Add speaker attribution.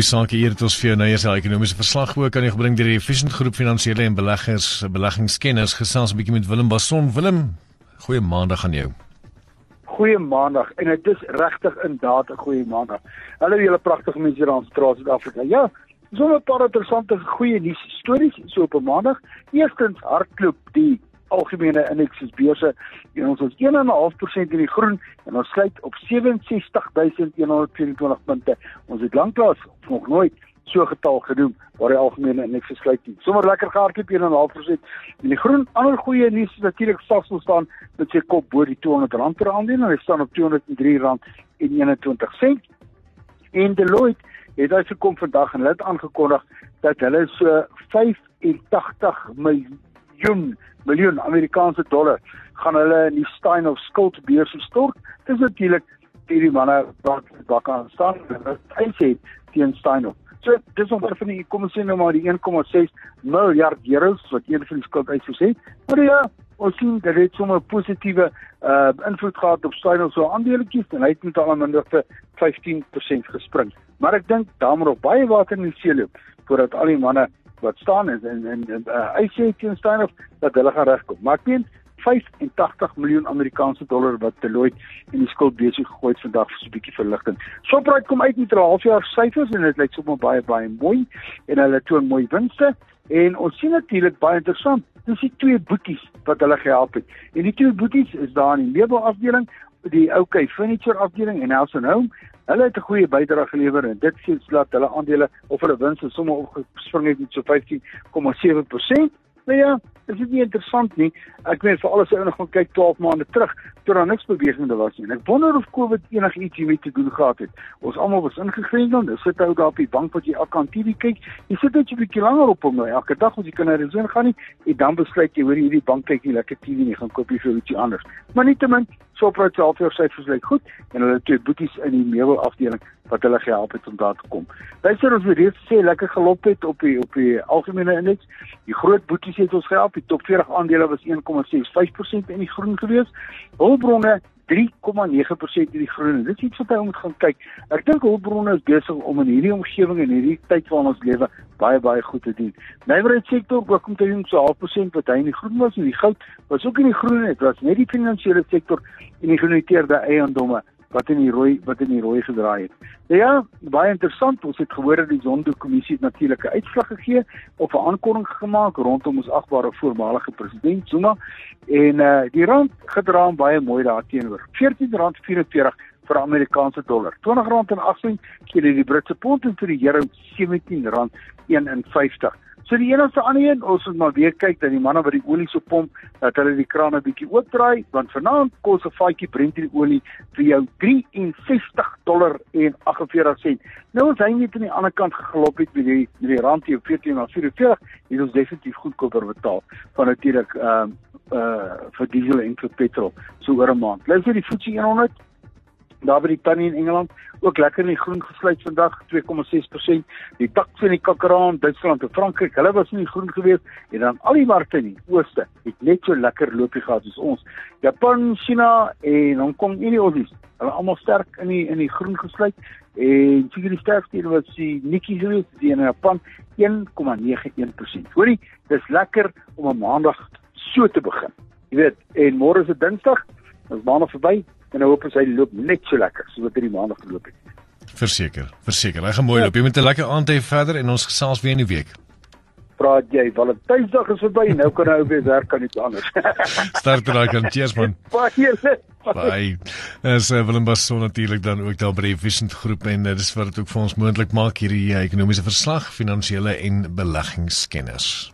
Speaker 1: die saak hier het ons vir jou nou eers 'n ekonomiese verslag ook aan jou gebring deur die Efficient Groep Finansiële en Beleggers Beleggingskenners gesels 'n bietjie met Willem Bason. Willem, goeie maandag aan jou.
Speaker 2: Goeie maandag en dit is regtig inderdaad 'n goeie maandag. Hallo julle pragtige mense hier aan Straat Suid-Afrika. Ja, so 'n paar interessante goeie nuus stories so op 'n maandag. Eerstens hardloop die algemene indeks is beurse en ons is 1.5% in die groen en ons sluit op 67124 punte. Ons het lanklaas nog nooit so getal gedoen waar die algemene indeks gesluit het. Sommige lekker gehardloop 1.5% in die groen. Ander goeie nuus is natuurlik Sasol staan met sy kop bo die R200 per aandeel en hy staan op R203.21. En Deloitte het hy gekom vandag en hulle het aangekondig dat hulle so 85 miljoen miljoen Amerikaanse dollar gaan hulle in die Stein of skuldbeurs stort. Dis natuurlik hierdie manne wat wat kan staan wat eintlik teen Stein of. So dis nog van die kom ons sê nou maar die 1,6 miljard euros wat een van die skuldeisers het. Maar ja, ons sien dat dit sommer positiewe uh invloed gehad op Stein of so aandeletjies en hy het met al minder vir 15% gespring. Maar ek dink daar moet nog baie water in die see loop voordat al die manne wat staan is en en uh, hy sê teen Steinhoff dat hulle gaan regkom. Maar ek meen 85 miljoen Amerikaanse dollar wat Deloitte in die skuld besig gegooi vandag vir so 'n bietjie verligting. Shoprite kom uit met 'n halfjaar syfers en dit lyk sommer baie baie mooi en hulle toon mooi winste en ons sien natuurlik baie interessant. Dis die twee boeties wat hulle gehelp het. En die twee boeties is daar in die meubelafdeling, die OK Furniture afdeling en House and Home Hulle het 'n goeie bydrae gelewer en dit sê dat hulle aandele of hulle wins is sommer opgespring het met so 15,7%. Nou ja, dit is nie interessant nie. Ek meen vir alles nog gaan kyk 12 maande terug toe daar niks bewegende was nie. En ek wonder of COVID enigiets hiermee te doen gehad het. Ons almal was ingegrendel. Ons sit ou daar op die bank wat jy elke aan TV kyk. Jy sit net 'n bietjie langer op hom nou. Elke dag as jy kan na die son gaan nie, en dan besluit jy hoor hierdie bank kyk nie lekker TV nie, gaan koop jy vir ietsie anders. Maar nietemin Shoprite se halfjaar syfers lyk goed en hulle twee boeties in die meubelafdeling wat hulle gehelp het om daar te kom. Luister ons weer sê lekker gelop het op die op die algemene indeks. Die groot boeties het ons gehelp. Die top 40 aandele was 1,65% in die groen gewees. Hulpbronne 3,9% in die groen. Dit is iets wat jy moet gaan kyk. Ek dink hulpbronne is besig om in hierdie omgewing en hierdie tyd waarin ons lewe baie baie goed te doen. Nywerheidssektor ook om te doen so 0,5% wat hy in die groen was en die goud was ook in die groen. Dit was net die finansiële sektor en die genoteerde eiendomme wat in die rooi wat in die rooi gedraai het. Nou ja, baie interessant. Ons het gehoor dat die Zondo-kommissie natuurlik 'n uitslag gegee of 'n aankondiging gemaak rondom ons agbare voormalige president Zuma en uh die rand gedra baie mooi daarteenoor. R14.44 vir Amerikaanse dollar. R20.18 keer die Britse pond en vir die euro R17.51. So die enigste ander een, ons moet maar weer kyk dat die manne wat die olie so pomp, dat hulle die kraan 'n bietjie oopdraai, want vanaand kos 'n vatjie Brent olie vir jou 63 dollar en 48 sent. Nou ons hy net aan die ander kant geglop het met die met die rand hier op 14.44, het ons definitief goedkoper betaal van natuurlik ehm uh, uh vir diesel en vir petrol so oor 'n maand. Luister die FTSE 100 daar by die tannie in Engeland ook lekker in die groen gesluit vandag 2,6%. Die taks in die Kakaraan, Duitsland en Frankryk, hulle was nie groen geweest en dan al die markte in die ooste het net so lekker loopie gehad soos ons. Japan, China en Hong Kong en die Aussies, hulle almal sterk in die in die groen gesluit en seker die sterkste een was die Nikkei geweest, die in Japan 1,91%. Hoorie, dis lekker om 'n maandag so te begin. Jy weet, en môre is dit Dinsdag, ons maandag verby, en hoop hy loop net so lekker soos wat hy die maandag geloop het.
Speaker 1: Verseker, verseker. Hy gaan mooi ja. loop. Jy moet 'n lekker aand hê verder en ons gesels weer in die week.
Speaker 2: Praat jy, Valentynsdag is verby, nou kan hy weer werk aan iets anders.
Speaker 1: Start daai kan cheers man.
Speaker 2: Baie
Speaker 1: Bye. As uh, Willem Basso natuurlik dan ook daar by die Vision groep en uh, dis wat dit ook vir ons moontlik maak hierdie uh, ekonomiese verslag, finansiële en beleggingskennis.